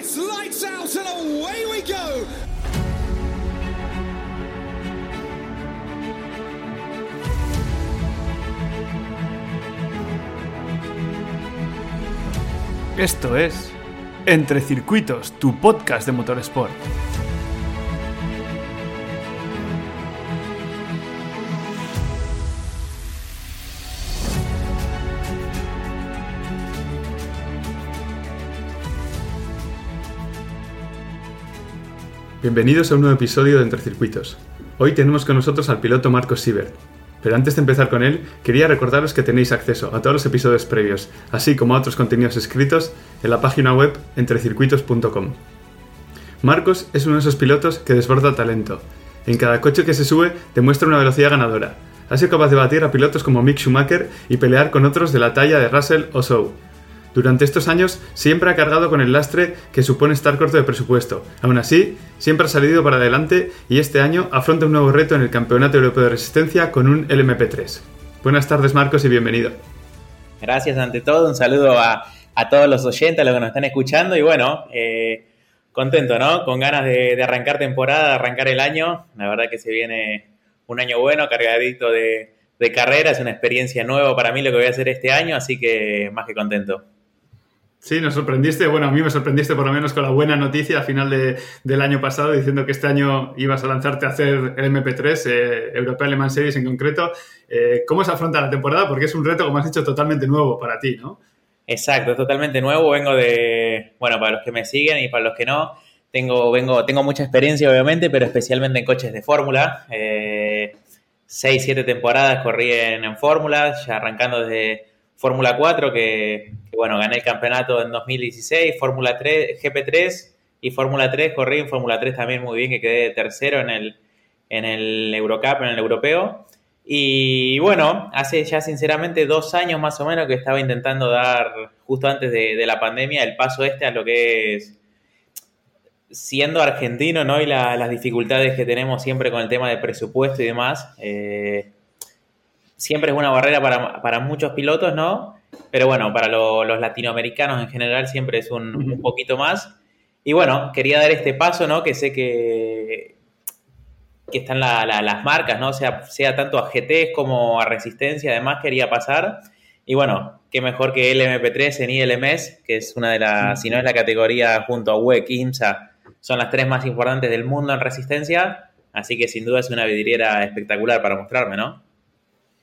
Lights out and away we go. Esto es Entre Circuitos, tu podcast de motorsport. Bienvenidos a un nuevo episodio de Entre Circuitos. Hoy tenemos con nosotros al piloto Marcos Siebert. Pero antes de empezar con él, quería recordaros que tenéis acceso a todos los episodios previos, así como a otros contenidos escritos en la página web entrecircuitos.com. Marcos es uno de esos pilotos que desborda talento. En cada coche que se sube demuestra una velocidad ganadora. Ha sido capaz de batir a pilotos como Mick Schumacher y pelear con otros de la talla de Russell o Zhou. Durante estos años siempre ha cargado con el lastre que supone estar corto de presupuesto. Aún así, siempre ha salido para adelante y este año afronta un nuevo reto en el Campeonato Europeo de Resistencia con un LMP3. Buenas tardes Marcos y bienvenido. Gracias ante todo, un saludo a, todos los oyentes, a los que nos están escuchando y bueno, eh, contento, ¿no? Con ganas de, arrancar temporada, de arrancar el año. La verdad que se viene un año bueno, cargadito de, de carrera, es una experiencia nueva para mí lo que voy a hacer este año, así que más que contento. Sí, nos sorprendiste, bueno, a mí me sorprendiste por lo menos con la buena noticia a final del año pasado, diciendo que este año ibas a lanzarte a hacer el MP3, eh, European Le Mans Series en concreto. Eh, ¿Cómo se afronta la temporada? Porque es un reto, como has dicho, totalmente nuevo para ti, ¿no? Exacto, totalmente nuevo. Vengo de, bueno, para los que me siguen y para los que no, tengo, vengo, tengo mucha experiencia, obviamente, pero especialmente en coches de fórmula. Eh, seis, siete temporadas corrí en, en fórmula, ya arrancando desde Fórmula 4, que, bueno, gané el campeonato en 2016, Fórmula 3, GP3 y Fórmula 3, corrí en Fórmula 3 también muy bien, que quedé tercero en el, en el Eurocup, en el europeo. Y bueno, hace ya sinceramente dos años más o menos que estaba intentando dar, justo antes de, la pandemia, el paso este a lo que es siendo argentino, ¿no? Y las dificultades que tenemos siempre con el tema de presupuesto y demás. Eh, siempre es una barrera para, muchos pilotos, ¿no? Pero bueno, para los latinoamericanos en general siempre es un, poquito más. Y bueno, quería dar este paso, ¿no? Que sé que, que están las marcas, ¿no? Sea, sea tanto a GT como a Resistencia, además quería pasar. Y bueno, qué mejor que el MP3 en ILMS, que es una de las, si no es la categoría junto a WEC, IMSA, son las tres más importantes del mundo en Resistencia. Así que sin duda es una vidriera espectacular para mostrarme, ¿no?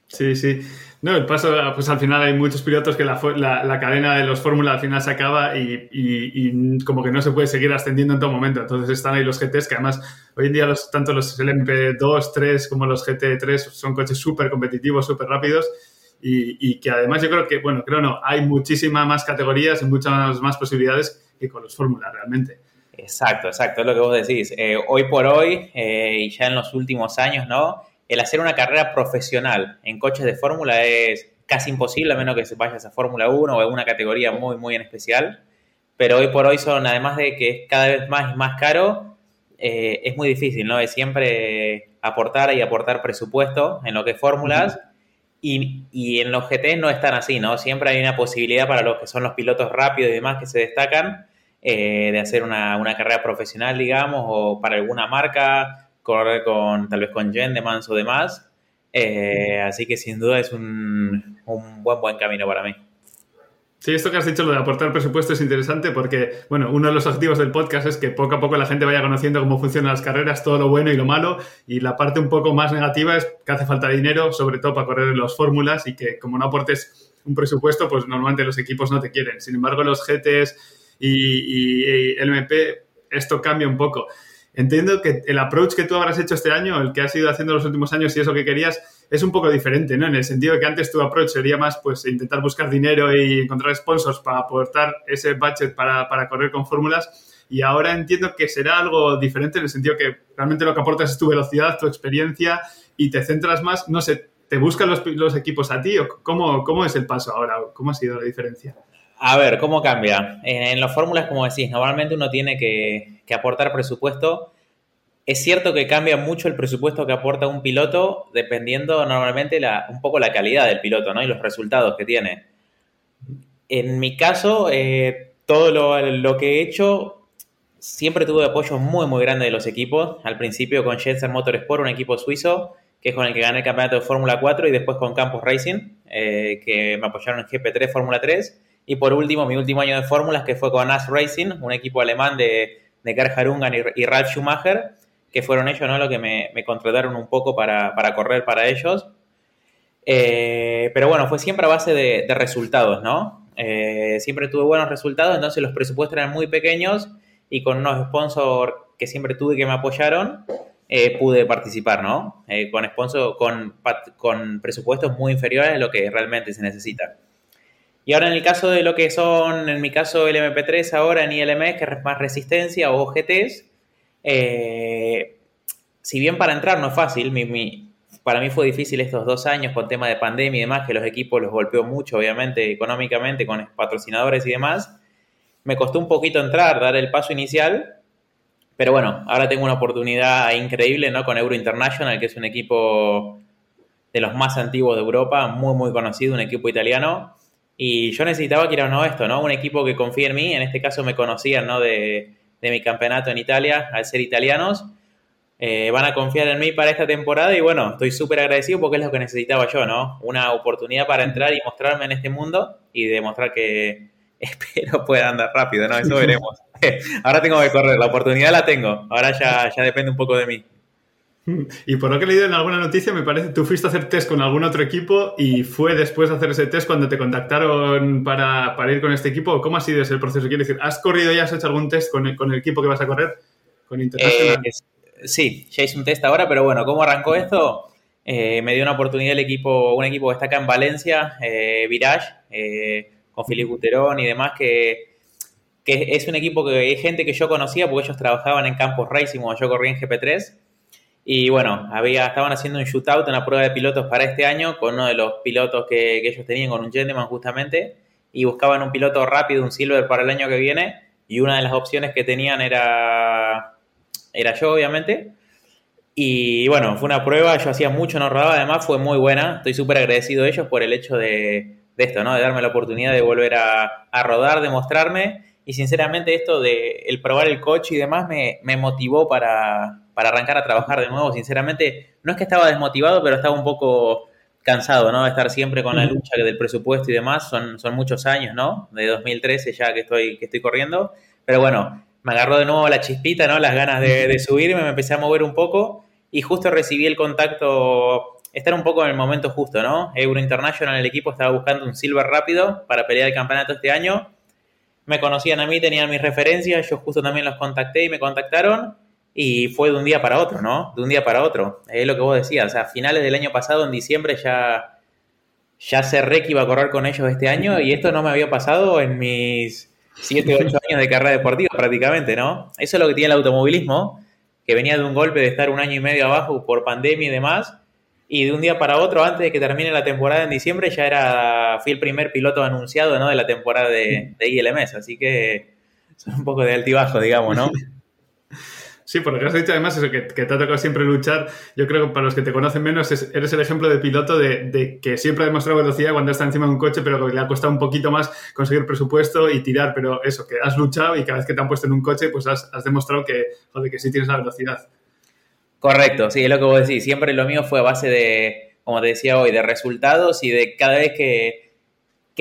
Sí, sí. No, el paso, pues al final hay muchos pilotos que la, la, cadena de los Fórmula al final se acaba y, como que no se puede seguir ascendiendo en todo momento. Entonces están ahí los GTs que además hoy en día los, tanto los LMP2, 3 como los GT3 son coches súper competitivos, súper rápidos y, que además yo creo que, bueno, creo no, hay muchísimas más categorías y muchas más posibilidades que con los Fórmula realmente. Exacto, exacto, es lo que vos decís. Eh, hoy por hoy eh, y ya en los últimos años, ¿no? El hacer una carrera profesional en coches de fórmula es casi imposible, a menos que vayas a Fórmula 1 o a una categoría muy, muy en especial. Pero hoy por hoy son, además de que es cada vez más y más caro, eh, es muy difícil, ¿no? Es siempre aportar y aportar presupuesto en lo que es fórmulas. Y, en los GT no están así, ¿no? Siempre hay una posibilidad para los que son los pilotos rápidos y demás que se destacan eh, de hacer una, una carrera profesional, digamos, o para alguna marca correr con tal vez con Gendemans o demás. Eh, así que sin duda es un, un, buen, buen camino para mí. Sí, esto que has dicho, lo de aportar presupuesto es interesante porque, bueno, uno de los objetivos del podcast es que poco a poco la gente vaya conociendo cómo funcionan las carreras, todo lo bueno y lo malo, y la parte un poco más negativa es que hace falta dinero, sobre todo para correr en las fórmulas, y que como no aportes un presupuesto, pues normalmente los equipos no te quieren. Sin embargo, los GTs y, y el MP, esto cambia un poco. Entiendo que el approach que tú habrás hecho este año, el que has ido haciendo los últimos años y eso que querías, es un poco diferente, ¿no? En el sentido de que antes tu approach sería más, pues, intentar buscar dinero y encontrar sponsors para aportar ese budget para, correr con fórmulas. Y ahora entiendo que será algo diferente en el sentido que realmente lo que aportas es tu velocidad, tu experiencia y te centras más, no sé, ¿te buscan los, los equipos a ti o cómo, cómo es el paso ahora? ¿Cómo ha sido la diferencia? A ver, ¿cómo cambia? En, las fórmulas, como decís, normalmente uno tiene que, aportar presupuesto. Es cierto que cambia mucho el presupuesto que aporta un piloto dependiendo normalmente un poco la calidad del piloto ¿no? y los resultados que tiene. En mi caso, eh, todo lo, que he hecho siempre tuve apoyo muy, muy grande de los equipos. Al principio con Jetser Motorsport, un equipo suizo, que es con el que gané el campeonato de Fórmula 4, y después con Campus Racing, eh, que me apoyaron en GP3, Fórmula 3. Y por último, mi último año de fórmulas, que fue con AS Racing, un equipo alemán de, de Gerhard Ungan y, Ralf Schumacher, que fueron ellos ¿no? los que me, contrataron un poco para, correr para ellos. Eh, pero bueno, fue siempre a base de, resultados, ¿no? Eh, siempre tuve buenos resultados, entonces los presupuestos eran muy pequeños y con unos sponsors que siempre tuve que me apoyaron, eh, pude participar, ¿no? Con sponsor, con, con presupuestos muy inferiores a lo que realmente se necesita. Y ahora en el caso de lo que son, en mi caso, el MP3 ahora en ILM, que es más resistencia o OGTs, eh, si bien para entrar no es fácil, para mí fue difícil estos dos años con tema de pandemia y demás, que los equipos los golpeó mucho, obviamente, económicamente, con patrocinadores y demás me costó un poquito entrar, dar el paso inicial, pero bueno, ahora tengo una oportunidad increíble, ¿no? Con Euro International, que es un equipo de los más antiguos de Europa, muy, muy conocido, un equipo italiano. Y yo necesitaba que era no esto, ¿no? Un equipo que confíe en mí, en este caso me conocían, ¿no? De, mi campeonato en Italia, al ser italianos. Eh, van a confiar en mí para esta temporada y bueno, estoy súper agradecido porque es lo que necesitaba yo, ¿no? Una oportunidad para entrar y mostrarme en este mundo y demostrar que, espero pueda andar rápido, ¿no? Eso veremos. ahora tengo que correr, la oportunidad la tengo, ahora ya, ya depende un poco de mí. Y por lo que he leído en alguna noticia, me parece, tú fuiste a hacer test con algún otro equipo y fue después de hacer ese test cuando te contactaron para, para ir con este equipo. ¿Cómo ha sido ese proceso? Quiero decir, ¿has corrido y has hecho algún test con el, con el equipo que vas a correr? ¿Con? Eh, sí, ya hice un test ahora, pero bueno, ¿cómo arrancó esto? Eh, me dio una oportunidad el equipo, un equipo que está acá en Valencia, eh, Virage, eh, con Filipe Buterón y demás, que, es un equipo que hay gente que yo conocía porque ellos trabajaban en Campos Racing cuando yo corría en GP3. Y bueno, había, estaban haciendo un shootout, una prueba de pilotos para este año con uno de los pilotos que, ellos tenían, con un Gentleman justamente, y buscaban un piloto rápido, un Silver para el año que viene, y una de las opciones que tenían era, era yo, obviamente. Y bueno, fue una prueba, yo hacía mucho, no rodaba, además fue muy buena, estoy súper agradecido a ellos por el hecho de, de esto, ¿no? De darme la oportunidad de volver a, rodar, de mostrarme. Y sinceramente esto de el probar el coche y demás me, motivó para, arrancar a trabajar de nuevo. Sinceramente, no es que estaba desmotivado, pero estaba un poco cansado, ¿no? De estar siempre con la lucha del presupuesto y demás. Son, son muchos años, ¿no? De 2013 ya que estoy, que estoy corriendo. Pero bueno, me agarró de nuevo la chispita, ¿no? Las ganas de, de subirme, me empecé a mover un poco y justo recibí el contacto estar un poco en el momento justo, ¿no? Euro International, el equipo estaba buscando un silver rápido para pelear el campeonato este año. Me conocían a mí, tenían mis referencias, yo justo también los contacté y me contactaron. Y fue de un día para otro, ¿no? De un día para otro. Es lo que vos decías. O sea, a finales del año pasado, en diciembre, ya, ya cerré que iba a correr con ellos este año. Y esto no me había pasado en mis 7, 8 años de carrera deportiva prácticamente, ¿no? Eso es lo que tiene el automovilismo, que venía de un golpe de estar un año y medio abajo por pandemia y demás y de un día para otro, antes de que termine la temporada en diciembre, ya era, fui el primer piloto anunciado ¿no? de la temporada de, de así que son un poco de altibajo, digamos, ¿no? Sí, por lo que has dicho además, eso que, te ha tocado siempre luchar, yo creo que para los que te conocen menos, eres el ejemplo de piloto de, que siempre ha demostrado velocidad cuando está encima de un coche, pero que le ha costado un poquito más conseguir presupuesto y tirar, pero eso, que has luchado y cada vez que te han puesto en un coche, pues has, has demostrado que, joder, que sí tienes la velocidad. Correcto, sí, es lo que vos decís. Siempre lo mío fue a base de, como te decía hoy, de resultados y de cada vez que,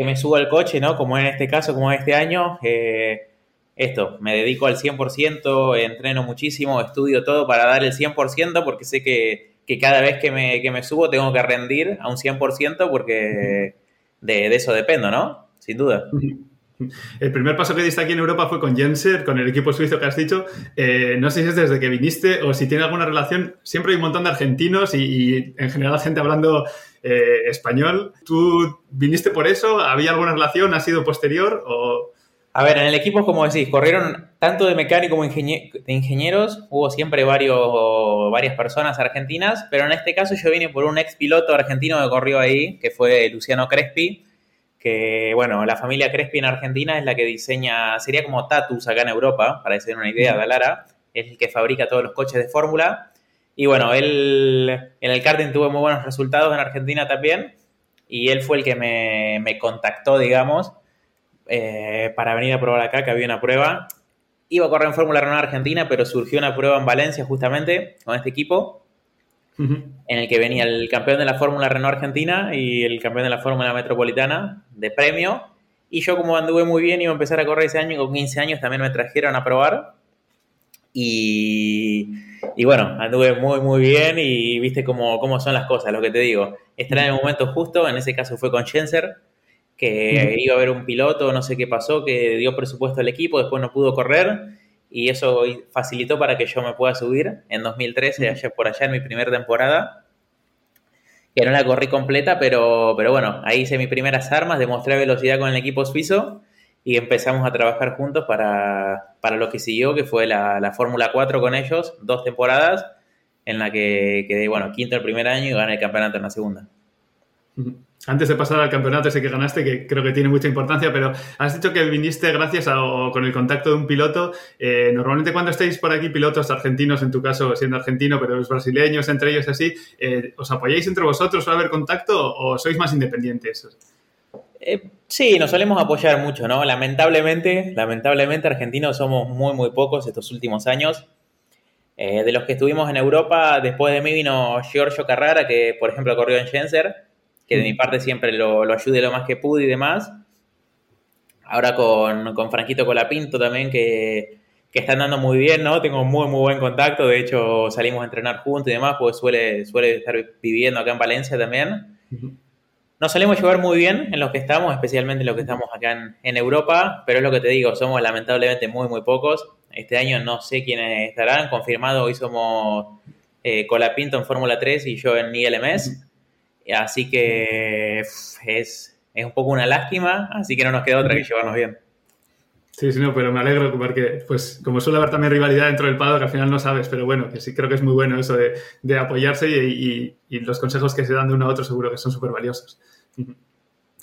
me subo al coche, ¿no? Como en este caso, como este año, eh, esto, me dedico al 100%, entreno muchísimo, estudio todo para dar el 100% porque sé que, cada vez que me, que me, subo tengo que rendir a un 100% porque de, de eso dependo, ¿no? Sin duda. El primer paso que diste aquí en Europa fue con Jenser, con el equipo suizo que has dicho. Eh, no sé si es desde que viniste o si tiene alguna relación. Siempre hay un montón de argentinos y, en general gente hablando eh, español. ¿Tú viniste por eso? ¿Había alguna relación? ¿Ha sido posterior? A ver, en el equipo, como decís, corrieron tanto de mecánico como de ingenieros. Hubo siempre varios, varias personas argentinas, pero en este caso yo vine por un ex piloto argentino que corrió ahí, que fue Luciano Crespi que, bueno, la familia Crespi en Argentina es la que diseña, sería como Tatus acá en Europa, para hacer una idea, de Lara, es el que fabrica todos los coches de fórmula. Y bueno, él en el karting tuvo muy buenos resultados en Argentina también, y él fue el que me, contactó, digamos, eh, para venir a probar acá, que había una prueba. iba a correr en Fórmula Renault Argentina, pero surgió una prueba en Valencia justamente con este equipo, en el que venía el campeón de la Fórmula Renault Argentina y el campeón de la Fórmula Metropolitana de premio. Y yo como anduve muy bien, iba a empezar a correr ese año, con 15 años también me trajeron a probar. Y, y bueno, anduve muy, muy bien y viste cómo, cómo son las cosas, lo que te digo. Estar en el momento justo, en ese caso fue con Jenser, que iba a haber un piloto, no sé qué pasó, que dio presupuesto al equipo, después no pudo correr y eso facilitó para que yo me pueda subir en 2013, allá por allá en mi primera temporada, que no la corrí completa, pero, pero bueno, ahí hice mis primeras armas, demostré velocidad con el equipo suizo y empezamos a trabajar juntos para, para lo que siguió, que fue la, la Fórmula 4 con ellos, dos temporadas, en la que quedé, bueno, quinto el primer año y gané el campeonato en la segunda. Antes de pasar al campeonato ese que ganaste, que creo que tiene mucha importancia, pero has dicho que viniste gracias a, o con el contacto de un piloto. Eh, normalmente cuando estáis por aquí, pilotos argentinos, en tu caso siendo argentino, pero los brasileños, entre ellos así, eh, ¿os apoyáis entre vosotros? ¿Suele haber contacto o sois más independientes? Eh, sí, nos solemos apoyar mucho, ¿no? Lamentablemente, lamentablemente argentinos somos muy, muy pocos estos últimos años. de los que estuvimos en Europa, después de mí vino Giorgio Carrara, que por ejemplo corrió en Genser que de mi parte siempre lo, lo ayude lo más que pude y demás. Ahora con, con Franquito Colapinto también, que, que está andando muy bien, ¿no? Tengo muy, muy buen contacto. De hecho, salimos a entrenar juntos y demás, pues suele, suele estar viviendo acá en Valencia también. Nos solemos llevar muy bien en los que estamos, especialmente en los que estamos acá en, en, Europa, pero es lo que te digo, somos lamentablemente muy, muy pocos. Este año no sé quiénes estarán, confirmado hoy somos eh, Colapinto en Fórmula 3 y yo en ILMS. Así que es, un poco una lástima, así que no nos queda otra que llevarnos bien. Sí, sí, no, pero me alegro porque, pues, como suele haber también rivalidad dentro del paddock, al final no sabes, pero bueno, que sí creo que es muy bueno eso de, apoyarse y, los consejos que se dan de uno a otro seguro que son súper valiosos.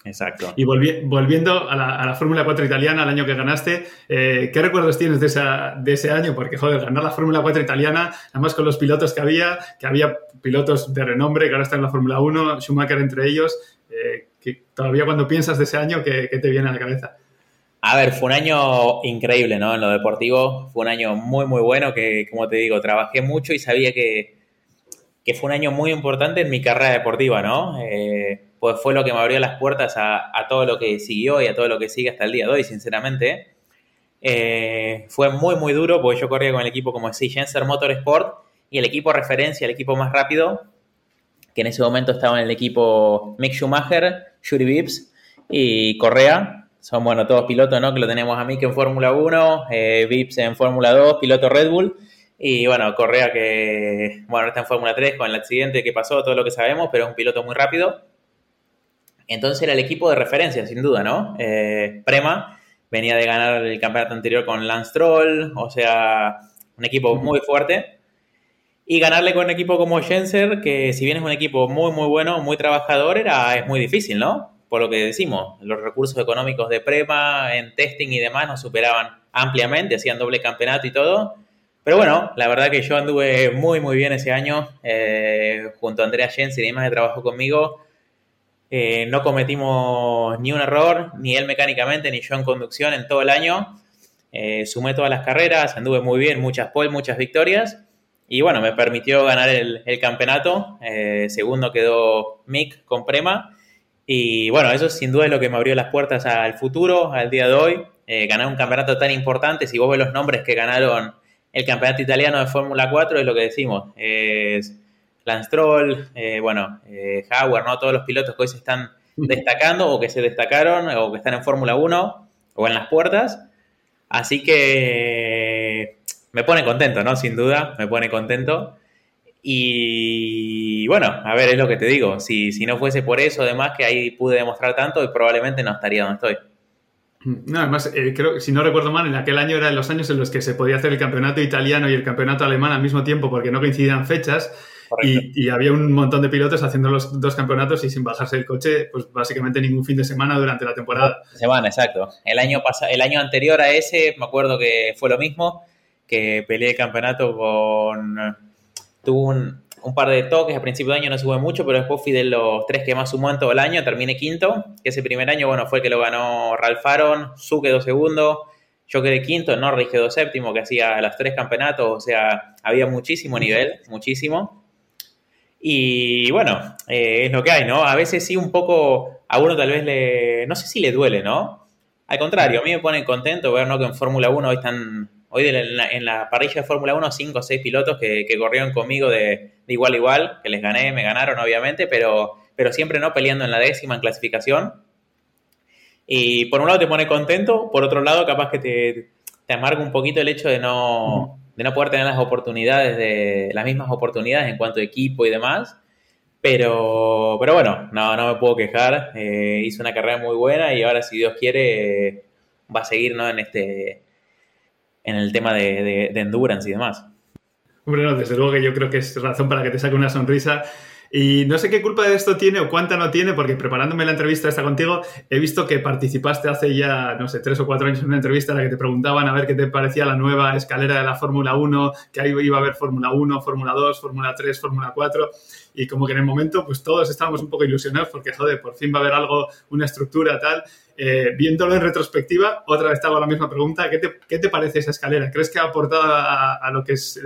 Exacto. Y volviendo a la, Fórmula 4 italiana, el año que ganaste, eh, ¿qué recuerdos tienes de, esa, de ese año? Porque, joder, ganar la Fórmula 4 italiana, además con los pilotos que había, que había pilotos de renombre que ahora están en la Fórmula 1, Schumacher entre ellos, eh, que todavía cuando piensas de ese año, ¿qué, te viene a la cabeza? A ver, fue un año increíble, ¿no? En lo deportivo, fue un año muy, muy bueno que, como te digo, trabajé mucho y sabía que, que fue un año muy importante en mi carrera deportiva, ¿no? Eh, pues fue lo que me abrió las puertas a, todo lo que siguió y a todo lo que sigue hasta el día de hoy, sinceramente. Eh, fue muy, muy duro porque yo corría con el equipo como Motor Motorsport y el equipo referencia, el equipo más rápido, que en ese momento estaba en el equipo Mick Schumacher, Yuri Vips y Correa. Son, bueno, todos pilotos, ¿no? Que lo tenemos a Mick en Fórmula 1, eh, Vips en Fórmula 2, piloto Red Bull. Y bueno, Correa que, bueno, está en Fórmula 3 con el accidente que pasó, todo lo que sabemos, pero es un piloto muy rápido. Entonces era el equipo de referencia, sin duda, ¿no? Eh, Prema venía de ganar el campeonato anterior con Lance Troll, o sea, un equipo muy fuerte. Y ganarle con un equipo como Jenser, que si bien es un equipo muy, muy bueno, muy trabajador, era, es muy difícil, ¿no? Por lo que decimos, los recursos económicos de Prema en testing y demás nos superaban ampliamente, hacían doble campeonato y todo. Pero bueno, la verdad que yo anduve muy, muy bien ese año, eh, junto a Andrea Jenser y demás que trabajó conmigo eh, no cometimos ni un error, ni él mecánicamente, ni yo en conducción en todo el año. Eh, sumé todas las carreras, anduve muy bien, muchas pole, muchas victorias. Y bueno, me permitió ganar el, campeonato. Eh, segundo quedó Mick con Prema. Y bueno, eso sin duda es lo que me abrió las puertas al futuro, al día de hoy. ganar un campeonato tan importante, si vos ves los nombres que ganaron el campeonato italiano de Fórmula 4, es lo que decimos. Es Lance Troll, eh, bueno, eh, Howard, ¿no? Todos los pilotos que hoy se están destacando o que se destacaron o que están en Fórmula 1 o en las puertas. Así que me pone contento, ¿no? Sin duda, me pone contento. Y bueno, a ver, es lo que te digo. Si, si no fuese por eso, además, que ahí pude demostrar tanto, probablemente no estaría donde estoy. No, además, eh, creo, si no recuerdo mal, en aquel año eran los años en los que se podía hacer el campeonato italiano y el campeonato alemán al mismo tiempo porque no coincidían fechas. Y, había un montón de pilotos haciendo los dos campeonatos y sin bajarse el coche, pues básicamente ningún fin de semana durante la temporada. Semana, exacto. El año, el año anterior a ese, me acuerdo que fue lo mismo, que peleé el campeonato con... Tuve un, par de toques, a principio de año no sube mucho, pero después fui de los tres que más sumó en todo el año, terminé quinto, que ese primer año, bueno, fue el que lo ganó Ralph Aron, Su quedó segundo, Yo quedé quinto, Norris quedó séptimo, que hacía los tres campeonatos, o sea, había muchísimo nivel, muchísimo. Y bueno, eh, es lo que hay, ¿no? A veces sí un poco, a uno tal vez le, no sé si le duele, ¿no? Al contrario, a mí me pone contento ver, ¿no? Que en Fórmula 1 hoy están, hoy en la, parrilla de Fórmula 1, cinco o seis pilotos que, que corrieron conmigo de, de, igual a igual, que les gané, me ganaron obviamente, pero, pero siempre, ¿no? Peleando en la décima en clasificación. Y por un lado te pone contento, por otro lado capaz que te, te amarga un poquito el hecho de no, de no poder tener las oportunidades, de las mismas oportunidades en cuanto a equipo y demás. Pero, pero bueno, no, no me puedo quejar. Eh, hice una carrera muy buena y ahora, si Dios quiere, va a seguir ¿no? en, este, en el tema de, de, de endurance y demás. Hombre, no, desde luego que yo creo que es razón para que te saque una sonrisa y no sé qué culpa de esto tiene o cuánta no tiene, porque preparándome la entrevista esta contigo, he visto que participaste hace ya, no sé, tres o cuatro años en una entrevista en la que te preguntaban a ver qué te parecía la nueva escalera de la Fórmula 1, que ahí iba a haber Fórmula 1, Fórmula 2, Fórmula 3, Fórmula 4. Y como que en el momento, pues todos estábamos un poco ilusionados porque, joder, por fin va a haber algo, una estructura tal. Eh, viéndolo en retrospectiva, otra vez te hago la misma pregunta. ¿Qué te, qué te parece esa escalera? ¿Crees que ha aportado a, lo que es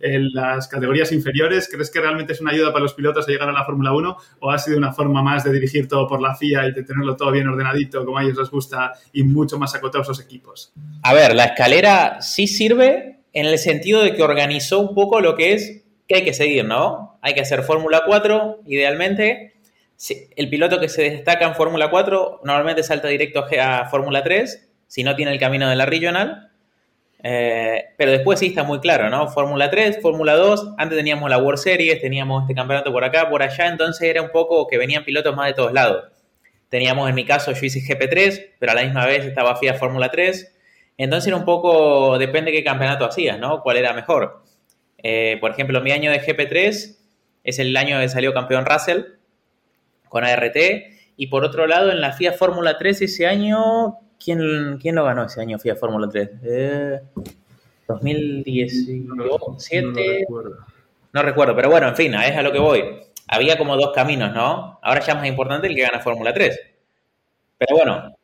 las categorías inferiores? ¿Crees que realmente es una ayuda para los pilotos a llegar a la Fórmula 1 o ha sido una forma más de dirigir todo por la FIA y de tenerlo todo bien ordenadito como a ellos les gusta y mucho más acotados los equipos? A ver, la escalera sí sirve en el sentido de que organizó un poco lo que es que hay que seguir, ¿no? Hay que hacer Fórmula 4, idealmente. El piloto que se destaca en Fórmula 4 normalmente salta directo a Fórmula 3, si no tiene el camino de la regional. Eh, pero después sí está muy claro, ¿no? Fórmula 3, Fórmula 2, antes teníamos la World Series, teníamos este campeonato por acá, por allá, entonces era un poco que venían pilotos más de todos lados. Teníamos en mi caso, yo hice GP3, pero a la misma vez estaba FIA Fórmula 3, entonces era un poco, depende qué campeonato hacías, ¿no? ¿Cuál era mejor? Eh, por ejemplo, mi año de GP3 es el año que salió campeón Russell con ART, y por otro lado, en la FIA Fórmula 3 ese año ¿Quién, ¿Quién, lo ganó ese año FIA Fórmula 3? Eh, 2017. No, no, recuerdo. no, recuerdo. pero bueno, en fin, es a lo que voy. Había como dos caminos, ¿no? Ahora ya es más importante el que gana Fórmula 3. Pero bueno,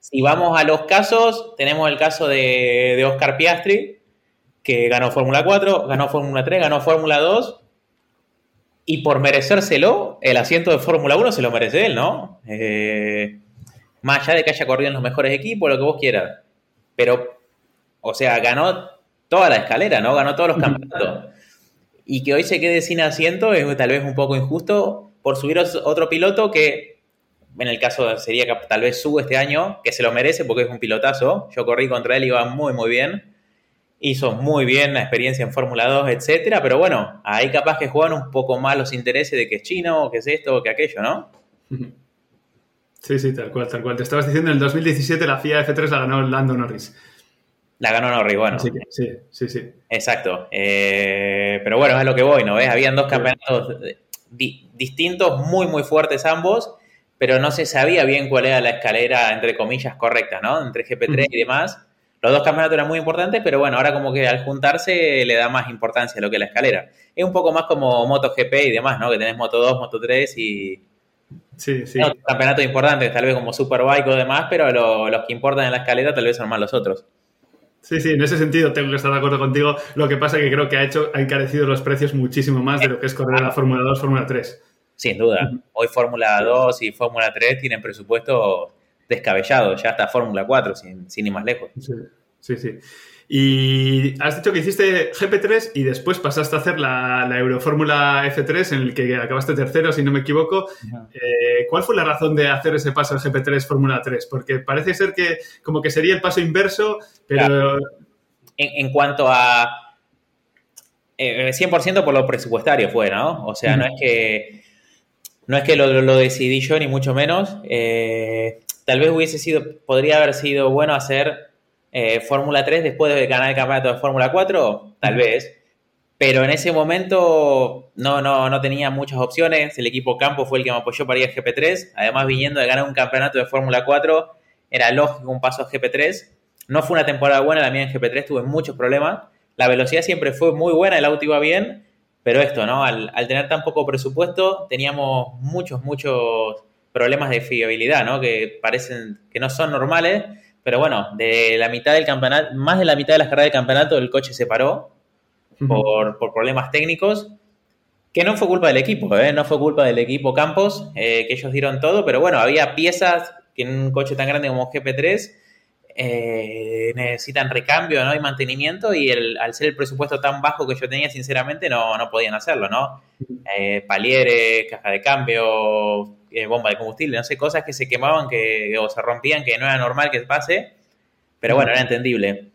si vamos a los casos, tenemos el caso de, de Oscar Piastri, que ganó Fórmula 4, ganó Fórmula 3, ganó Fórmula 2. Y por merecérselo, el asiento de Fórmula 1 se lo merece él, ¿no? Eh, más allá de que haya corrido en los mejores equipos, lo que vos quieras. Pero, o sea, ganó toda la escalera, ¿no? Ganó todos los campeonatos. Y que hoy se quede sin asiento es tal vez un poco injusto por subir otro piloto que, en el caso sería que tal vez subo este año, que se lo merece porque es un pilotazo. Yo corrí contra él y iba muy, muy bien. Hizo muy bien la experiencia en Fórmula 2, etcétera. Pero bueno, ahí capaz que juegan un poco más los intereses de que es chino, que es esto, o que aquello, ¿no? Sí, sí, tal cual, tal cual. Te estabas diciendo, en el 2017 la FIA F3 la ganó Lando Norris. La ganó Norris, bueno. Sí, sí, sí. sí. Exacto. Eh, pero bueno, es lo que voy, ¿no ves? Habían dos campeonatos di distintos, muy, muy fuertes ambos, pero no se sabía bien cuál era la escalera, entre comillas, correcta, ¿no? Entre GP3 y demás. Los dos campeonatos eran muy importantes, pero bueno, ahora como que al juntarse le da más importancia a lo que es la escalera. Es un poco más como MotoGP y demás, ¿no? Que tenés Moto 2, Moto 3 y, Sí, sí. No, campeonatos importantes, tal vez como Superbike o demás, pero lo, los que importan en la escalera tal vez son más los otros. Sí, sí, en ese sentido tengo que estar de acuerdo contigo. Lo que pasa es que creo que ha hecho, ha encarecido los precios muchísimo más de lo que es correr la Fórmula 2, Fórmula 3. Sin duda. Hoy Fórmula 2 y Fórmula 3 tienen presupuesto descabellado, ya hasta Fórmula 4, sin, sin ir más lejos. Sí, sí, sí. Y has dicho que hiciste GP3 y después pasaste a hacer la, la Eurofórmula F3 en el que acabaste tercero, si no me equivoco. Eh, ¿Cuál fue la razón de hacer ese paso al GP3 Fórmula 3? Porque parece ser que como que sería el paso inverso, pero... Claro. En, en, cuanto a... Eh, 100% por lo presupuestario fue, ¿no? O sea, no es que... No es que lo, lo decidí yo, ni mucho menos. Eh, tal vez hubiese sido... Podría haber sido bueno hacer eh, Fórmula 3 después de ganar el campeonato de Fórmula 4, tal vez. Pero en ese momento no, no, no tenía muchas opciones. El equipo Campo fue el que me apoyó para ir a GP3. Además, viniendo de ganar un campeonato de Fórmula 4, era lógico un paso a GP3. No fue una temporada buena la mía en GP3, tuve muchos problemas. La velocidad siempre fue muy buena, el auto iba bien. Pero esto, ¿no? Al, al tener tan poco presupuesto, teníamos muchos, muchos problemas de fiabilidad, ¿no? Que parecen que no son normales pero bueno, de la mitad del campeonato, más de la mitad de las carreras del campeonato, el coche se paró por, por problemas técnicos, que no fue culpa del equipo, ¿eh? no fue culpa del equipo Campos, eh, que ellos dieron todo, pero bueno, había piezas que en un coche tan grande como GP3 eh, necesitan recambio ¿no? y mantenimiento y el, al ser el presupuesto tan bajo que yo tenía, sinceramente, no, no podían hacerlo, ¿no? Eh, palieres, caja de cambio, eh, bomba de combustible, no sé, cosas que se quemaban que, o se rompían que no era normal que pase, pero bueno, era entendible.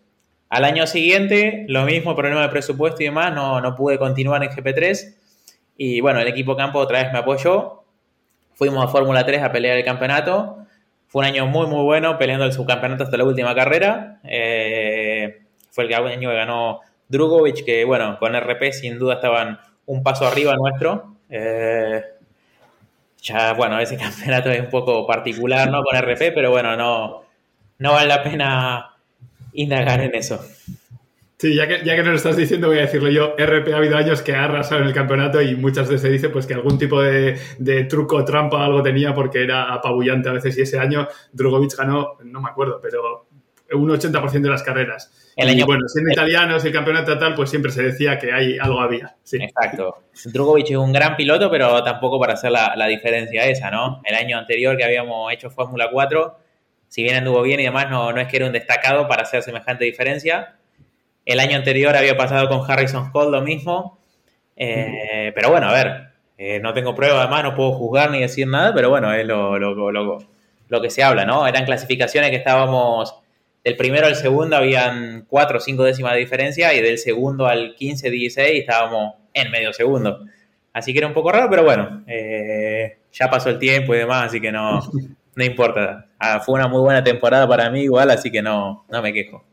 Al año siguiente, lo mismo, problema de presupuesto y demás, no, no pude continuar en GP3 y bueno, el equipo campo otra vez me apoyó, fuimos a Fórmula 3 a pelear el campeonato, fue un año muy, muy bueno, peleando el subcampeonato hasta la última carrera. Eh, fue el año que ganó Drugovic, que bueno, con RP sin duda estaban un paso arriba nuestro. Eh, ya, bueno, ese campeonato es un poco particular, ¿no? Con RP, pero bueno, no, no vale la pena indagar en eso. Sí, ya que, ya que nos lo estás diciendo, voy a decirlo yo. RP ha habido años que ha arrasado en el campeonato y muchas veces se dice pues, que algún tipo de, de truco, trampa algo tenía porque era apabullante a veces. Y ese año Drogovic ganó, no me acuerdo, pero un 80% de las carreras. El y año- bueno, siendo italianos el campeonato tal, pues siempre se decía que hay, algo había. Sí. Exacto. Drugovic es un gran piloto, pero tampoco para hacer la, la diferencia esa, ¿no? El año anterior que habíamos hecho Fórmula 4, si bien anduvo bien y demás, no, no es que era un destacado para hacer semejante diferencia. El año anterior había pasado con Harrison Scott lo mismo. Eh, pero bueno, a ver, eh, no tengo prueba además, no puedo juzgar ni decir nada, pero bueno, es lo, lo, lo, lo que se habla, ¿no? Eran clasificaciones que estábamos del primero al segundo habían 4 o 5 décimas de diferencia y del segundo al 15, 16 estábamos en medio segundo. Así que era un poco raro, pero bueno, eh, ya pasó el tiempo y demás, así que no, no importa. Ah, fue una muy buena temporada para mí igual, así que no, no me quejo.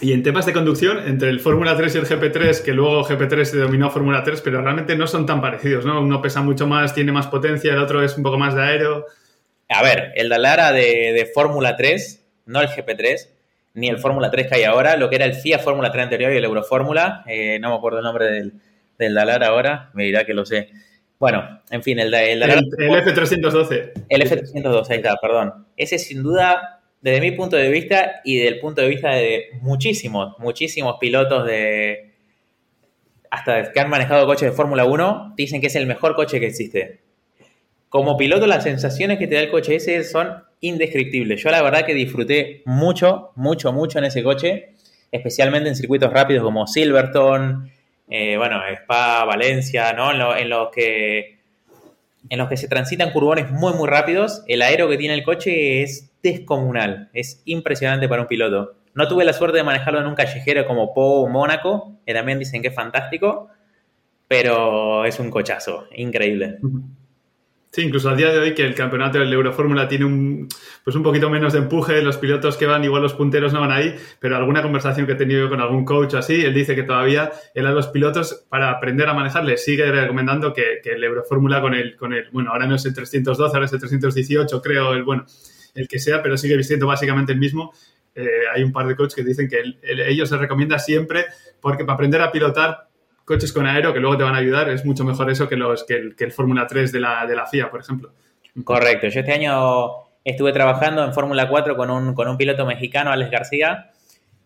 Y en temas de conducción, entre el Fórmula 3 y el GP3, que luego GP3 se dominó Fórmula 3, pero realmente no son tan parecidos, ¿no? Uno pesa mucho más, tiene más potencia, el otro es un poco más de aero. A ver, el Dalara de, de Fórmula 3, no el GP3, ni el Fórmula 3 que hay ahora, lo que era el FIA Fórmula 3 anterior y el Eurofórmula, eh, no me acuerdo el nombre del, del Dalara ahora, me dirá que lo sé. Bueno, en fin, el, el Dalara... El, el F312. El F302, ahí está, perdón. Ese sin duda, desde mi punto de vista y del punto de vista de muchísimos, muchísimos pilotos de... Hasta que han manejado coches de Fórmula 1, dicen que es el mejor coche que existe. Como piloto, las sensaciones que te da el coche ese son indescriptibles. Yo la verdad que disfruté mucho, mucho, mucho en ese coche, especialmente en circuitos rápidos como Silverstone, eh, bueno, Spa, Valencia, ¿no? En, lo, en los que en los que se transitan curbones muy, muy rápidos, el aero que tiene el coche es descomunal. Es impresionante para un piloto. No tuve la suerte de manejarlo en un callejero como Po o Mónaco, que también dicen que es fantástico, pero es un cochazo, increíble. Sí, incluso al día de hoy que el campeonato del Eurofórmula tiene un, pues un poquito menos de empuje, los pilotos que van, igual los punteros no van ahí, pero alguna conversación que he tenido con algún coach así, él dice que todavía él a los pilotos para aprender a manejar les sigue recomendando que, que el Eurofórmula con el, con el, bueno, ahora no es el 312, ahora es el 318 creo, el bueno, el que sea, pero sigue siendo básicamente el mismo. Eh, hay un par de coaches que dicen que el, el, ellos se recomienda siempre porque para aprender a pilotar coches con aero que luego te van a ayudar, es mucho mejor eso que, los, que el Fórmula 3 de la, de la FIA, por ejemplo. Correcto. Yo este año estuve trabajando en Fórmula 4 con un, con un piloto mexicano, Alex García,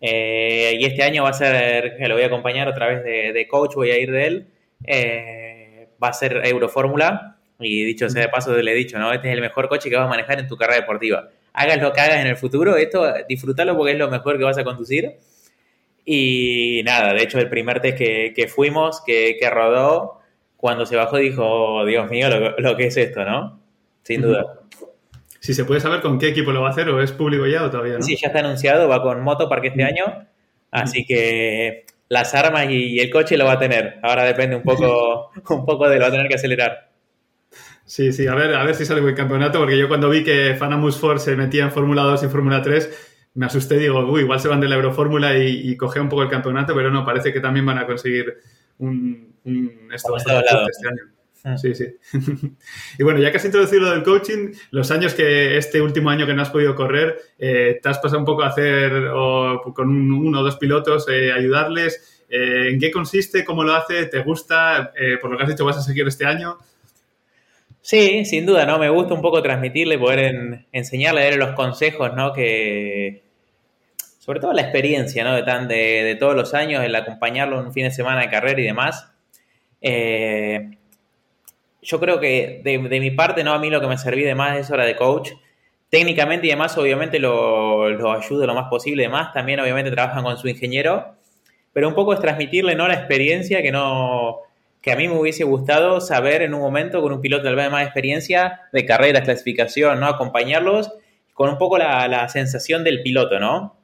eh, y este año va a ser, que lo voy a acompañar otra vez de, de coach, voy a ir de él, eh, va a ser Eurofórmula, y dicho sea de paso, le he dicho, ¿no? Este es el mejor coche que vas a manejar en tu carrera deportiva. Hagas lo que hagas en el futuro, esto, disfrútalo porque es lo mejor que vas a conducir. Y nada, de hecho el primer test que, que fuimos, que, que, rodó, cuando se bajó dijo, Dios mío, lo, lo, que es esto, ¿no? Sin duda. Si se puede saber con qué equipo lo va a hacer o es público ya o todavía no. Sí, ya está anunciado, va con Moto Parque este año, así que las armas y el coche lo va a tener. Ahora depende un poco, un poco de lo va a tener que acelerar. Sí, sí, a ver, a ver si sale buen campeonato, porque yo cuando vi que Fanamus Ford se metía en Fórmula 2 y Fórmula 3, me asusté, digo, uy, igual se van de la Eurofórmula y, y coge un poco el campeonato, pero no, parece que también van a conseguir un, un esto bastante este año. Sí, sí. y bueno, ya que has introducido lo del coaching, los años que este último año que no has podido correr, eh, te has pasado un poco a hacer o, con un, uno o dos pilotos, eh, ayudarles. Eh, ¿En qué consiste? ¿Cómo lo hace? ¿Te gusta? Eh, por lo que has dicho, ¿vas a seguir este año? Sí, sin duda, ¿no? Me gusta un poco transmitirle, poder en, enseñarle él los consejos, ¿no? Que, sobre todo la experiencia, ¿no? De, tan, de, todos los años, el acompañarlo un fin de semana de carrera y demás. Eh, yo creo que de, mi parte, ¿no? A mí lo que me serví de más es hora de coach. Técnicamente y demás, obviamente lo, lo ayudo lo más posible y. También, obviamente, trabajan con su ingeniero. Pero un poco es transmitirle, ¿no? La experiencia que no que a mí me hubiese gustado saber en un momento con un piloto tal vez de más experiencia de carreras, clasificación, ¿no? Acompañarlos con un poco la, la sensación del piloto, ¿no?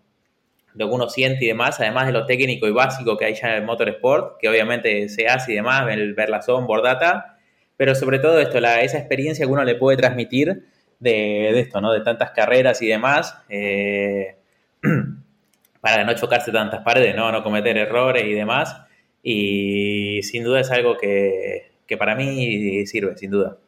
lo que uno siente y demás, además de lo técnico y básico que hay ya en el motorsport, que obviamente se hace y demás, el, ver la onboard data, pero sobre todo esto, la, esa experiencia que uno le puede transmitir de, esto, ¿no? De tantas carreras y demás, eh, para no chocarse tantas paredes, ¿no? No cometer errores y demás. Y sin duda es algo que, que para mí sirve, sin duda.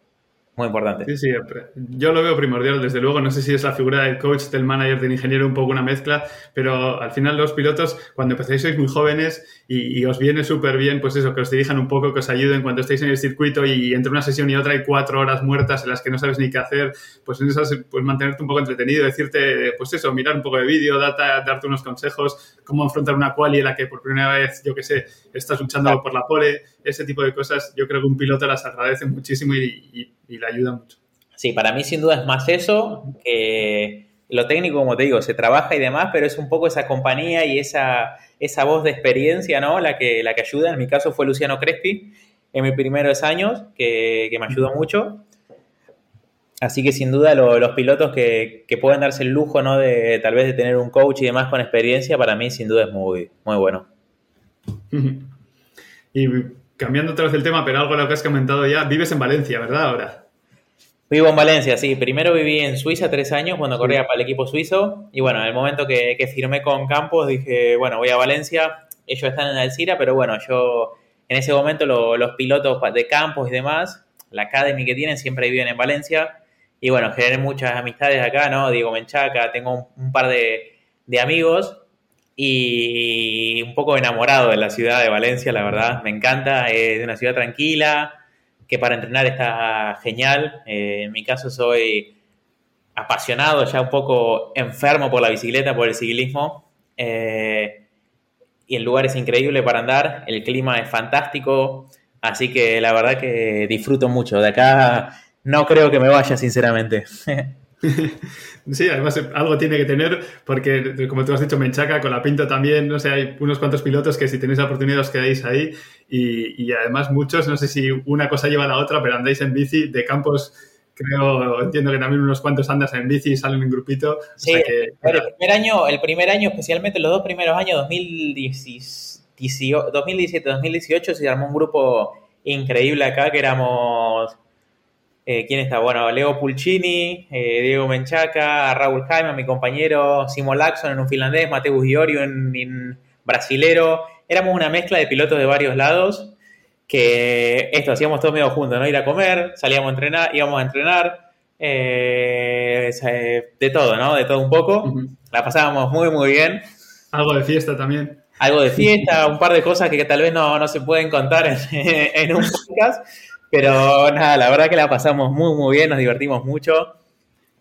Muy importante. Sí, sí, yo lo veo primordial, desde luego. No sé si es la figura del coach, del manager, del ingeniero, un poco una mezcla, pero al final los pilotos, cuando empezáis, sois muy jóvenes y, os viene súper bien, pues eso, que os dirijan un poco, que os ayuden cuando estéis en el circuito y entre una sesión y otra hay cuatro horas muertas en las que no sabes ni qué hacer, pues en esas, pues mantenerte un poco entretenido, decirte, pues eso, mirar un poco de vídeo, data, darte unos consejos, cómo afrontar una quali en la que por primera vez, yo qué sé, estás luchando por la pole, ese tipo de cosas, yo creo que un piloto las agradece muchísimo y y le ayuda mucho. Sí, para mí sin duda es más eso que lo técnico, como te digo, se trabaja y demás, pero es un poco esa compañía y esa, esa voz de experiencia, ¿no? La que, la que ayuda. En mi caso fue Luciano Crespi en mis primeros años, que, me ayudó mucho. Así que sin duda los pilotos que, que, pueden darse el lujo, ¿no? De tal vez de tener un coach y demás con experiencia, para mí sin duda es muy, muy bueno. Y cambiando otra vez el tema, pero algo lo que has comentado ya, vives en Valencia, ¿verdad? Ahora. Vivo en Valencia, sí. Primero viví en Suiza tres años cuando corría para el equipo suizo. Y bueno, en el momento que, firmé con Campos dije, bueno, voy a Valencia. Ellos están en Alcira, pero bueno, yo en ese momento los pilotos de Campos y demás, la academy que tienen, siempre viven en Valencia. Y bueno, generé muchas amistades acá, ¿no? Diego Menchaca, tengo un, par de, amigos y un poco enamorado de la ciudad de Valencia, la verdad. Me encanta, es una ciudad tranquila que para entrenar está genial. Eh, en mi caso soy apasionado, ya un poco enfermo por la bicicleta, por el ciclismo. Eh, y el lugar es increíble para andar, el clima es fantástico, así que la verdad que disfruto mucho. De acá no creo que me vaya, sinceramente. Sí, además algo tiene que tener, porque como tú has dicho, Menchaca, con la Pinto también, no sé, hay unos cuantos pilotos que si tenéis la oportunidad os quedáis ahí y, además muchos, no sé si una cosa lleva a la otra, pero andáis en bici de campos, creo, entiendo que también unos cuantos andas en bici y salen en grupito. Sí, el, primer año, el primer año, especialmente los dos primeros años, 2017, 2018, se armó un grupo increíble acá, que éramos eh, ¿Quién está? Bueno, Leo Pulcini, eh, Diego Menchaca, Raúl Jaime, mi compañero, Simon Laxon en un finlandés, Mateus Iorio en, en, brasilero. Éramos una mezcla de pilotos de varios lados que esto hacíamos todos medio juntos, ¿no? Ir a comer, salíamos a entrenar, íbamos a entrenar, eh, de todo, ¿no? De todo un poco. La pasábamos muy, muy bien. Algo de fiesta también. Algo de fiesta, un par de cosas que, tal vez no, no se pueden contar en, en un podcast pero nada, la verdad que la pasamos muy, muy bien, nos divertimos mucho.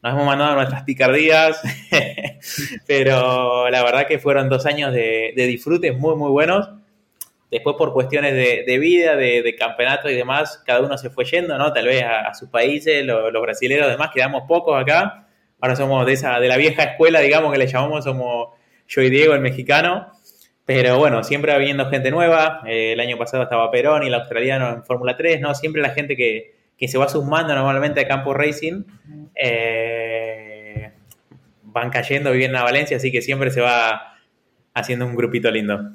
Nos hemos mandado nuestras picardías, pero la verdad que fueron dos años de, de disfrutes muy, muy buenos. Después, por cuestiones de, vida, de, campeonato y demás, cada uno se fue yendo, ¿no? Tal vez a, sus países, los, los brasileños, demás, quedamos pocos acá. Ahora somos de, esa, de la vieja escuela, digamos, que le llamamos, somos yo y Diego, el mexicano. Pero bueno, siempre va viniendo gente nueva. Eh, el año pasado estaba Perón y el australiano en Fórmula 3, ¿no? Siempre la gente que, se va sumando normalmente a Campo Racing eh, van cayendo, viviendo a Valencia, así que siempre se va haciendo un grupito lindo.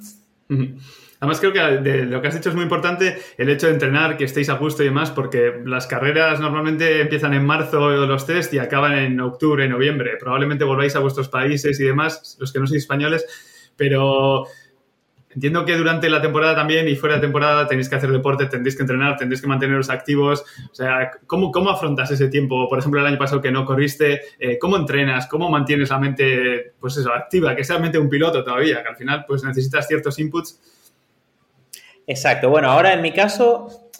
Además creo que de lo que has dicho es muy importante el hecho de entrenar, que estéis a gusto y demás, porque las carreras normalmente empiezan en marzo los test y acaban en octubre, noviembre. Probablemente volváis a vuestros países y demás, los que no sois españoles, pero Entiendo que durante la temporada también y fuera de temporada tenéis que hacer deporte, tendréis que entrenar, tendréis que manteneros activos. O sea, ¿cómo, cómo afrontas ese tiempo? Por ejemplo, el año pasado que no corriste, eh, ¿cómo entrenas? ¿Cómo mantienes la mente, pues eso, activa? Que sea mente un piloto todavía, que al final pues necesitas ciertos inputs. Exacto. Bueno, ahora en mi caso,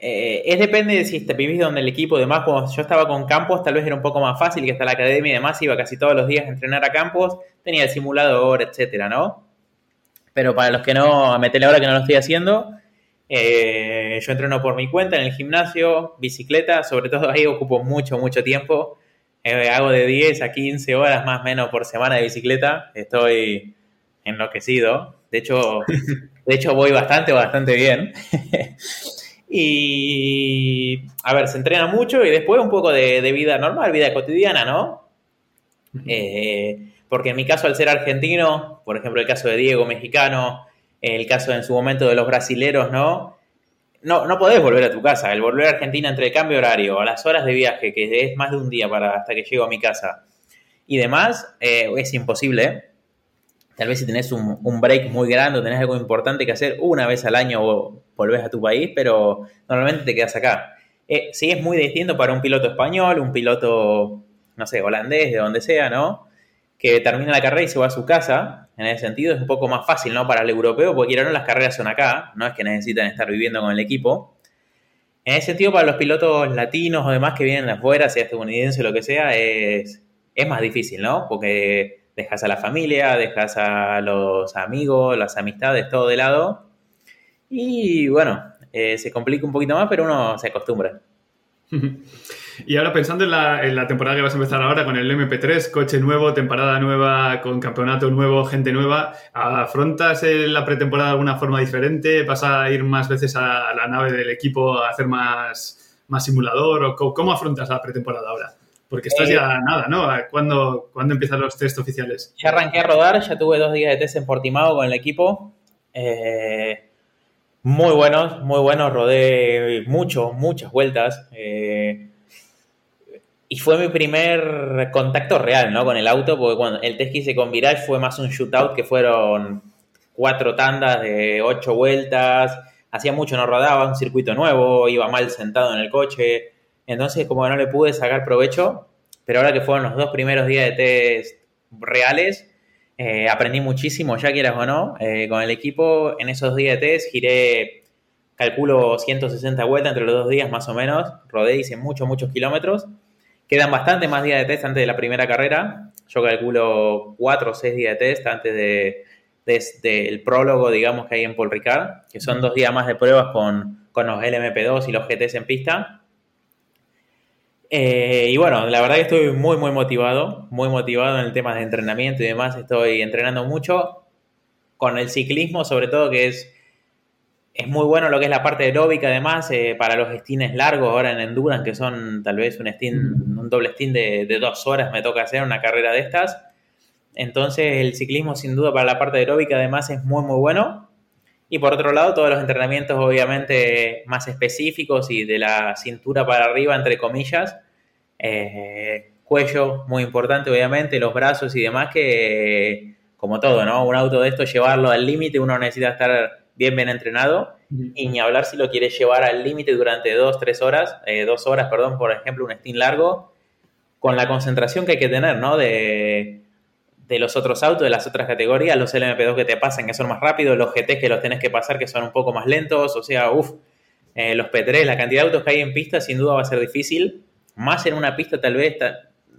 eh, es depende de si te vivís donde el equipo, demás, cuando yo estaba con Campos, tal vez era un poco más fácil que está la academia y demás, iba casi todos los días a entrenar a Campos, tenía el simulador, etcétera, ¿no? Pero para los que no, a meterle ahora que no lo estoy haciendo, eh, yo entreno por mi cuenta en el gimnasio, bicicleta, sobre todo ahí ocupo mucho, mucho tiempo. Eh, hago de 10 a 15 horas más o menos por semana de bicicleta. Estoy enloquecido. De hecho, de hecho voy bastante, bastante bien. y, a ver, se entrena mucho y después un poco de, vida normal, vida cotidiana, ¿no? Eh, porque en mi caso, al ser argentino, por ejemplo, el caso de Diego, mexicano, el caso en su momento de los brasileros, ¿no? No, no podés volver a tu casa. El volver a Argentina entre el cambio horario, a las horas de viaje, que es más de un día para hasta que llego a mi casa, y demás, eh, es imposible. Tal vez si tenés un, break muy grande o tenés algo importante que hacer, una vez al año volvés a tu país, pero normalmente te quedas acá. Eh, sí es muy distinto para un piloto español, un piloto, no sé, holandés, de donde sea, ¿no? Que termina la carrera y se va a su casa, en ese sentido es un poco más fácil, ¿no? Para el europeo, porque quiero no, las carreras son acá, no es que necesitan estar viviendo con el equipo. En ese sentido, para los pilotos latinos o demás que vienen de afuera, sea estadounidense o lo que sea, es, es más difícil, ¿no? Porque dejas a la familia, dejas a los amigos, las amistades, todo de lado. Y bueno, eh, se complica un poquito más, pero uno se acostumbra. Y ahora pensando en la, temporada que vas a empezar ahora con el MP3, coche nuevo, temporada nueva, con campeonato nuevo, gente nueva, ¿afrontas la pretemporada de alguna forma diferente? ¿Vas a ir más veces a la nave del equipo a hacer más, más simulador? ¿O cómo, afrontas la pretemporada ahora? Porque estás ya eh, nada, ¿no? ¿Cuándo, ¿Cuándo, empiezan los test oficiales? Ya arranqué a rodar, ya tuve dos días de test en Portimao con el equipo. Eh, muy buenos, muy buenos, rodé mucho, muchas vueltas. Eh, y fue mi primer contacto real, ¿no? Con el auto, porque cuando el test que hice con Viral fue más un shootout que fueron cuatro tandas de ocho vueltas. Hacía mucho no rodaba, un circuito nuevo, iba mal sentado en el coche. Entonces, como que no le pude sacar provecho, pero ahora que fueron los dos primeros días de test reales, eh, aprendí muchísimo, ya quieras o no, eh, con el equipo. En esos días de test giré, calculo 160 vueltas entre los dos días más o menos. Rodé, hice muchos, muchos kilómetros. Quedan bastante más días de test antes de la primera carrera. Yo calculo 4 o 6 días de test antes de, del prólogo, digamos, que hay en Paul Ricard, que son dos días más de pruebas con, con los LMP2 y los GTs en pista. Eh, y bueno, la verdad que estoy muy, muy motivado, muy motivado en el tema de entrenamiento y demás. Estoy entrenando mucho con el ciclismo, sobre todo, que es, es muy bueno lo que es la parte aeróbica, además, eh, para los stines largos ahora en Endurance, que son tal vez un, un doble steam de, de, dos horas, me toca hacer una carrera de estas. Entonces, el ciclismo, sin duda, para la parte aeróbica, además, es muy, muy bueno. Y por otro lado, todos los entrenamientos obviamente más específicos y de la cintura para arriba, entre comillas. Eh, cuello, muy importante obviamente, los brazos y demás, que como todo, ¿no? Un auto de esto, llevarlo al límite, uno necesita estar bien, bien entrenado. Y ni hablar si lo quieres llevar al límite durante dos, tres horas, eh, dos horas, perdón, por ejemplo, un steam largo, con la concentración que hay que tener, ¿no? De, de los otros autos, de las otras categorías, los LMP2 que te pasan que son más rápidos, los GTs que los tenés que pasar que son un poco más lentos, o sea, uff, eh, los P3, la cantidad de autos que hay en pista sin duda va a ser difícil, más en una pista tal vez,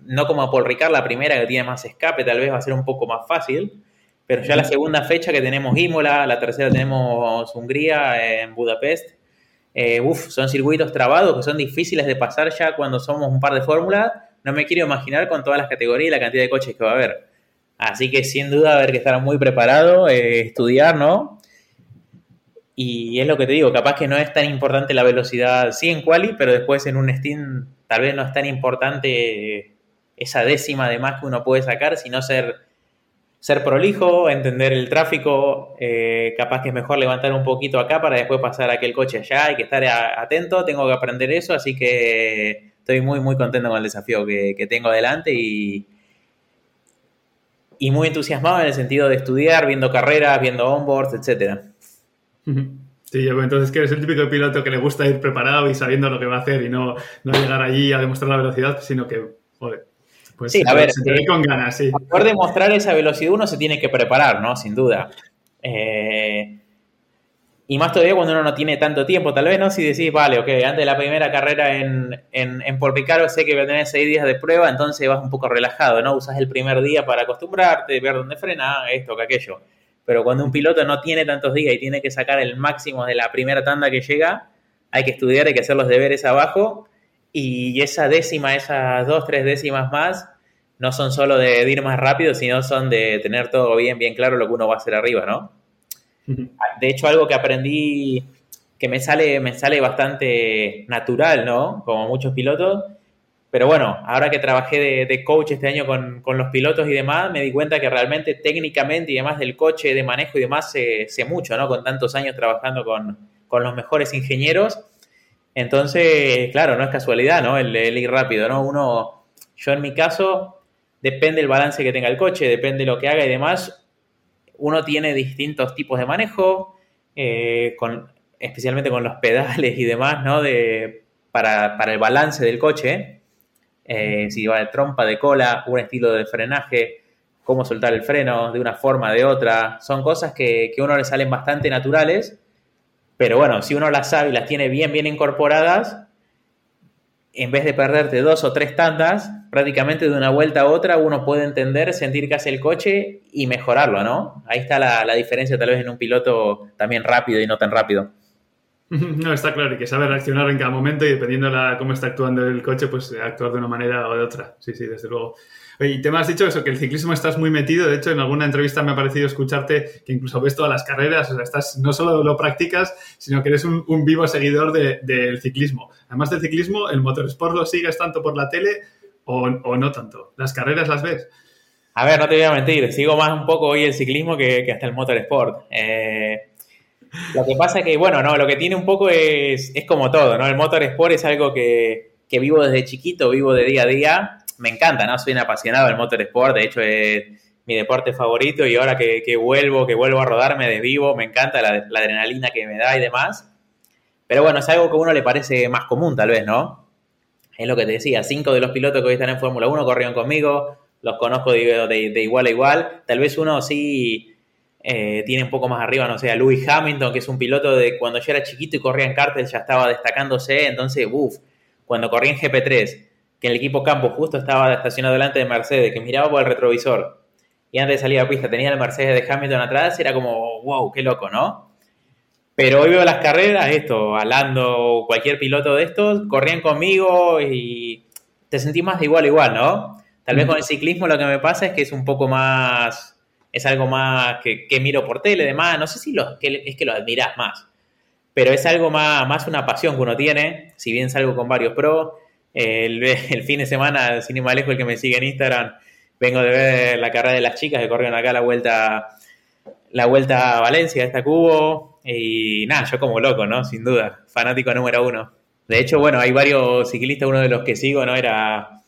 no como Paul Ricard, la primera que tiene más escape, tal vez va a ser un poco más fácil, pero ya la segunda fecha que tenemos Imola, la tercera tenemos Hungría en Budapest, eh, uff, son circuitos trabados que son difíciles de pasar ya cuando somos un par de fórmulas, no me quiero imaginar con todas las categorías y la cantidad de coches que va a haber. Así que sin duda haber que estar muy preparado, eh, estudiar, ¿no? Y es lo que te digo, capaz que no es tan importante la velocidad, sí en quali, pero después en un Steam tal vez no es tan importante esa décima de más que uno puede sacar, sino ser, ser prolijo, entender el tráfico, eh, capaz que es mejor levantar un poquito acá para después pasar aquel coche allá, hay que estar atento, tengo que aprender eso, así que estoy muy, muy contento con el desafío que, que tengo adelante y y muy entusiasmado en el sentido de estudiar, viendo carreras, viendo onboards, etcétera. Sí, entonces que eres el típico piloto que le gusta ir preparado y sabiendo lo que va a hacer y no, no llegar allí a demostrar la velocidad, sino que, joder, pues sí, a ver, eh, con ganas, sí. Para demostrar esa velocidad uno se tiene que preparar, ¿no? Sin duda. Eh, Y más todavía cuando uno no tiene tanto tiempo, tal vez, ¿no? Si decís, vale, ok, antes de la primera carrera en, en, en Porpicaro sé que voy a tener seis días de prueba, entonces vas un poco relajado, ¿no? Usas el primer día para acostumbrarte, ver dónde frena, esto, que aquello. Pero cuando un piloto no tiene tantos días y tiene que sacar el máximo de la primera tanda que llega, hay que estudiar, hay que hacer los deberes abajo y esa décima, esas dos, tres décimas más, no son solo de, ir más rápido, sino son de tener todo bien, bien claro lo que uno va a hacer arriba, ¿no? De hecho, algo que aprendí que me sale, me sale bastante natural, ¿no? Como muchos pilotos. Pero bueno, ahora que trabajé de, coach este año con, los pilotos y demás, me di cuenta que realmente técnicamente y demás del coche, de manejo y demás, sé, mucho, ¿no? Con tantos años trabajando con, los mejores ingenieros. Entonces, claro, no es casualidad, ¿no? El, el, ir rápido, ¿no? Uno, yo en mi caso, depende del balance que tenga el coche, depende de lo que haga y demás uno tiene distintos tipos de manejo, eh, especialmente con los pedales y demás, ¿no? De, para, el balance del coche. Eh, si va de trompa, de cola, un estilo de frenaje, cómo soltar el freno de una forma, de otra. Son cosas que, que a uno le salen bastante naturales, pero bueno, si uno las sabe y las tiene bien, bien incorporadas, en vez de perderte dos o tres tandas, prácticamente de una vuelta a otra uno puede entender, sentir que hace el coche y mejorarlo, ¿no? Ahí está la, diferencia tal vez en un piloto también rápido y no tan rápido. No, está claro, y que sabe reaccionar en cada momento y dependiendo de cómo está actuando el coche, pues actuar de una manera o de otra. Sí, sí, desde luego. Y te me has dicho eso, que el ciclismo estás muy metido. De hecho, en alguna entrevista me ha parecido escucharte que incluso ves todas las carreras. O sea, estás, no solo lo practicas, sino que eres un, vivo seguidor del ciclismo. Además del ciclismo, ¿el motorsport lo sigues tanto por la tele o, no tanto? ¿Las carreras las ves? A ver, no te voy a mentir, sigo más un poco hoy el ciclismo que, hasta el motorsport. Eh, lo que pasa es que, bueno, no, lo que tiene un poco es, es como todo, ¿no? El motorsport es algo que, que, vivo desde chiquito, vivo de día a día. Me encanta, ¿no? Soy un apasionado del motorsport, de hecho es mi deporte favorito y ahora que, vuelvo, que vuelvo a rodar, me desvivo, me encanta la, adrenalina que me da y demás. Pero bueno, es algo que a uno le parece más común, tal vez, ¿no? Es lo que te decía, cinco de los pilotos que hoy están en Fórmula 1 corrieron conmigo, los conozco de, igual a igual. Tal vez uno sí eh, tiene un poco más arriba, no sé, a Lewis Hamilton, que es un piloto de cuando yo era chiquito y corría en cártel ya estaba destacándose, entonces, uff, cuando corría en GP3, que el equipo campo justo estaba estacionado delante de Mercedes, que miraba por el retrovisor y antes de salir a pista tenía el Mercedes de Hamilton atrás, era como, wow, qué loco, ¿no? Pero hoy veo las carreras, esto, Alando, cualquier piloto de estos, corrían conmigo y te sentí más de igual a igual, ¿no? Tal vez con el ciclismo lo que me pasa es que es un poco más, es algo más que, miro por tele, demás, no sé si lo, es que lo admiras más, pero es algo más, más una pasión que uno tiene, si bien salgo con varios pros, el, fin de semana, sin ir más el que me sigue en Instagram, vengo de ver la carrera de las chicas que corrieron acá la vuelta, la vuelta a Valencia, esta cubo, y nada, yo como loco, ¿no? Sin duda, fanático número uno. De hecho, bueno, hay varios ciclistas, uno de los que sigo, ¿no? Era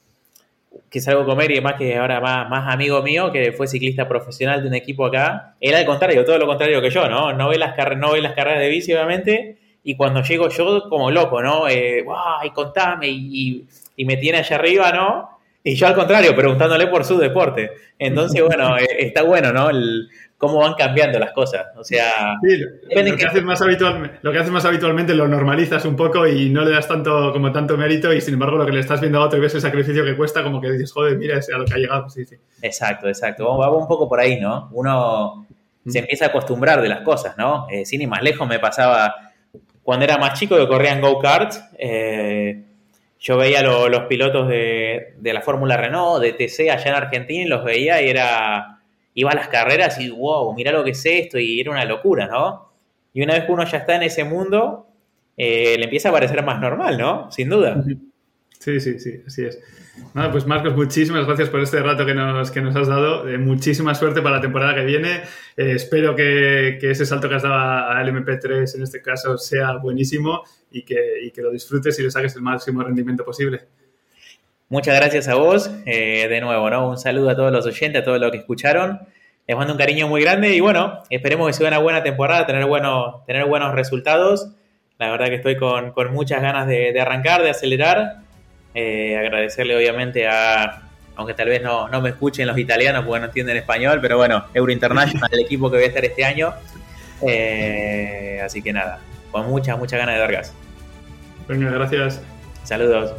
que salgo a comer y además que ahora más, más amigo mío, que fue ciclista profesional de un equipo acá, era al contrario, todo lo contrario que yo, ¿no? No ve las, no ve las carreras de bici, obviamente, y cuando llego yo como loco, ¿no? Eh, y contame, y, y, me tiene allá arriba, ¿no? Y yo al contrario, preguntándole por su deporte. Entonces, bueno, eh, está bueno, ¿no? El, cómo van cambiando las cosas. O sea, lo, que haces más habitualmente, lo que haces más habitualmente lo normalizas un poco y no le das tanto como tanto mérito y sin embargo lo que le estás viendo a otro y ves el sacrificio que cuesta, como que dices, joder, mira a lo que ha llegado. Sí, sí. Exacto, exacto. Vamos un poco por ahí, ¿no? Uno se empieza a acostumbrar de las cosas, ¿no? Eh, sin ir más lejos me pasaba cuando era más chico que corría en go-karts. Eh, yo veía los pilotos de, de la Fórmula Renault, de TC allá en Argentina y los veía y era iba a las carreras y, wow, mira lo que es esto, y era una locura, ¿no? Y una vez que uno ya está en ese mundo, eh, le empieza a parecer más normal, ¿no? Sin duda. Sí, sí, sí, así es. Bueno, pues Marcos, muchísimas gracias por este rato que nos, que nos has dado. Eh, muchísima suerte para la temporada que viene. Eh, espero que, que, ese salto que has dado al MP3 en este caso sea buenísimo y que, y que lo disfrutes y le saques el máximo rendimiento posible. Muchas gracias a vos. Eh, de nuevo, ¿no? Un saludo a todos los oyentes, a todos los que escucharon. Les mando un cariño muy grande y bueno, esperemos que sea una buena temporada, tener, bueno, tener buenos resultados. La verdad que estoy con, muchas ganas de, arrancar, de acelerar. Eh, agradecerle obviamente a, aunque tal vez no, me escuchen los italianos porque no entienden español, pero bueno, Euro International, el equipo que voy a estar este año. Eh, así que nada, con muchas, muchas ganas de ver gas. Venga, gracias. Saludos.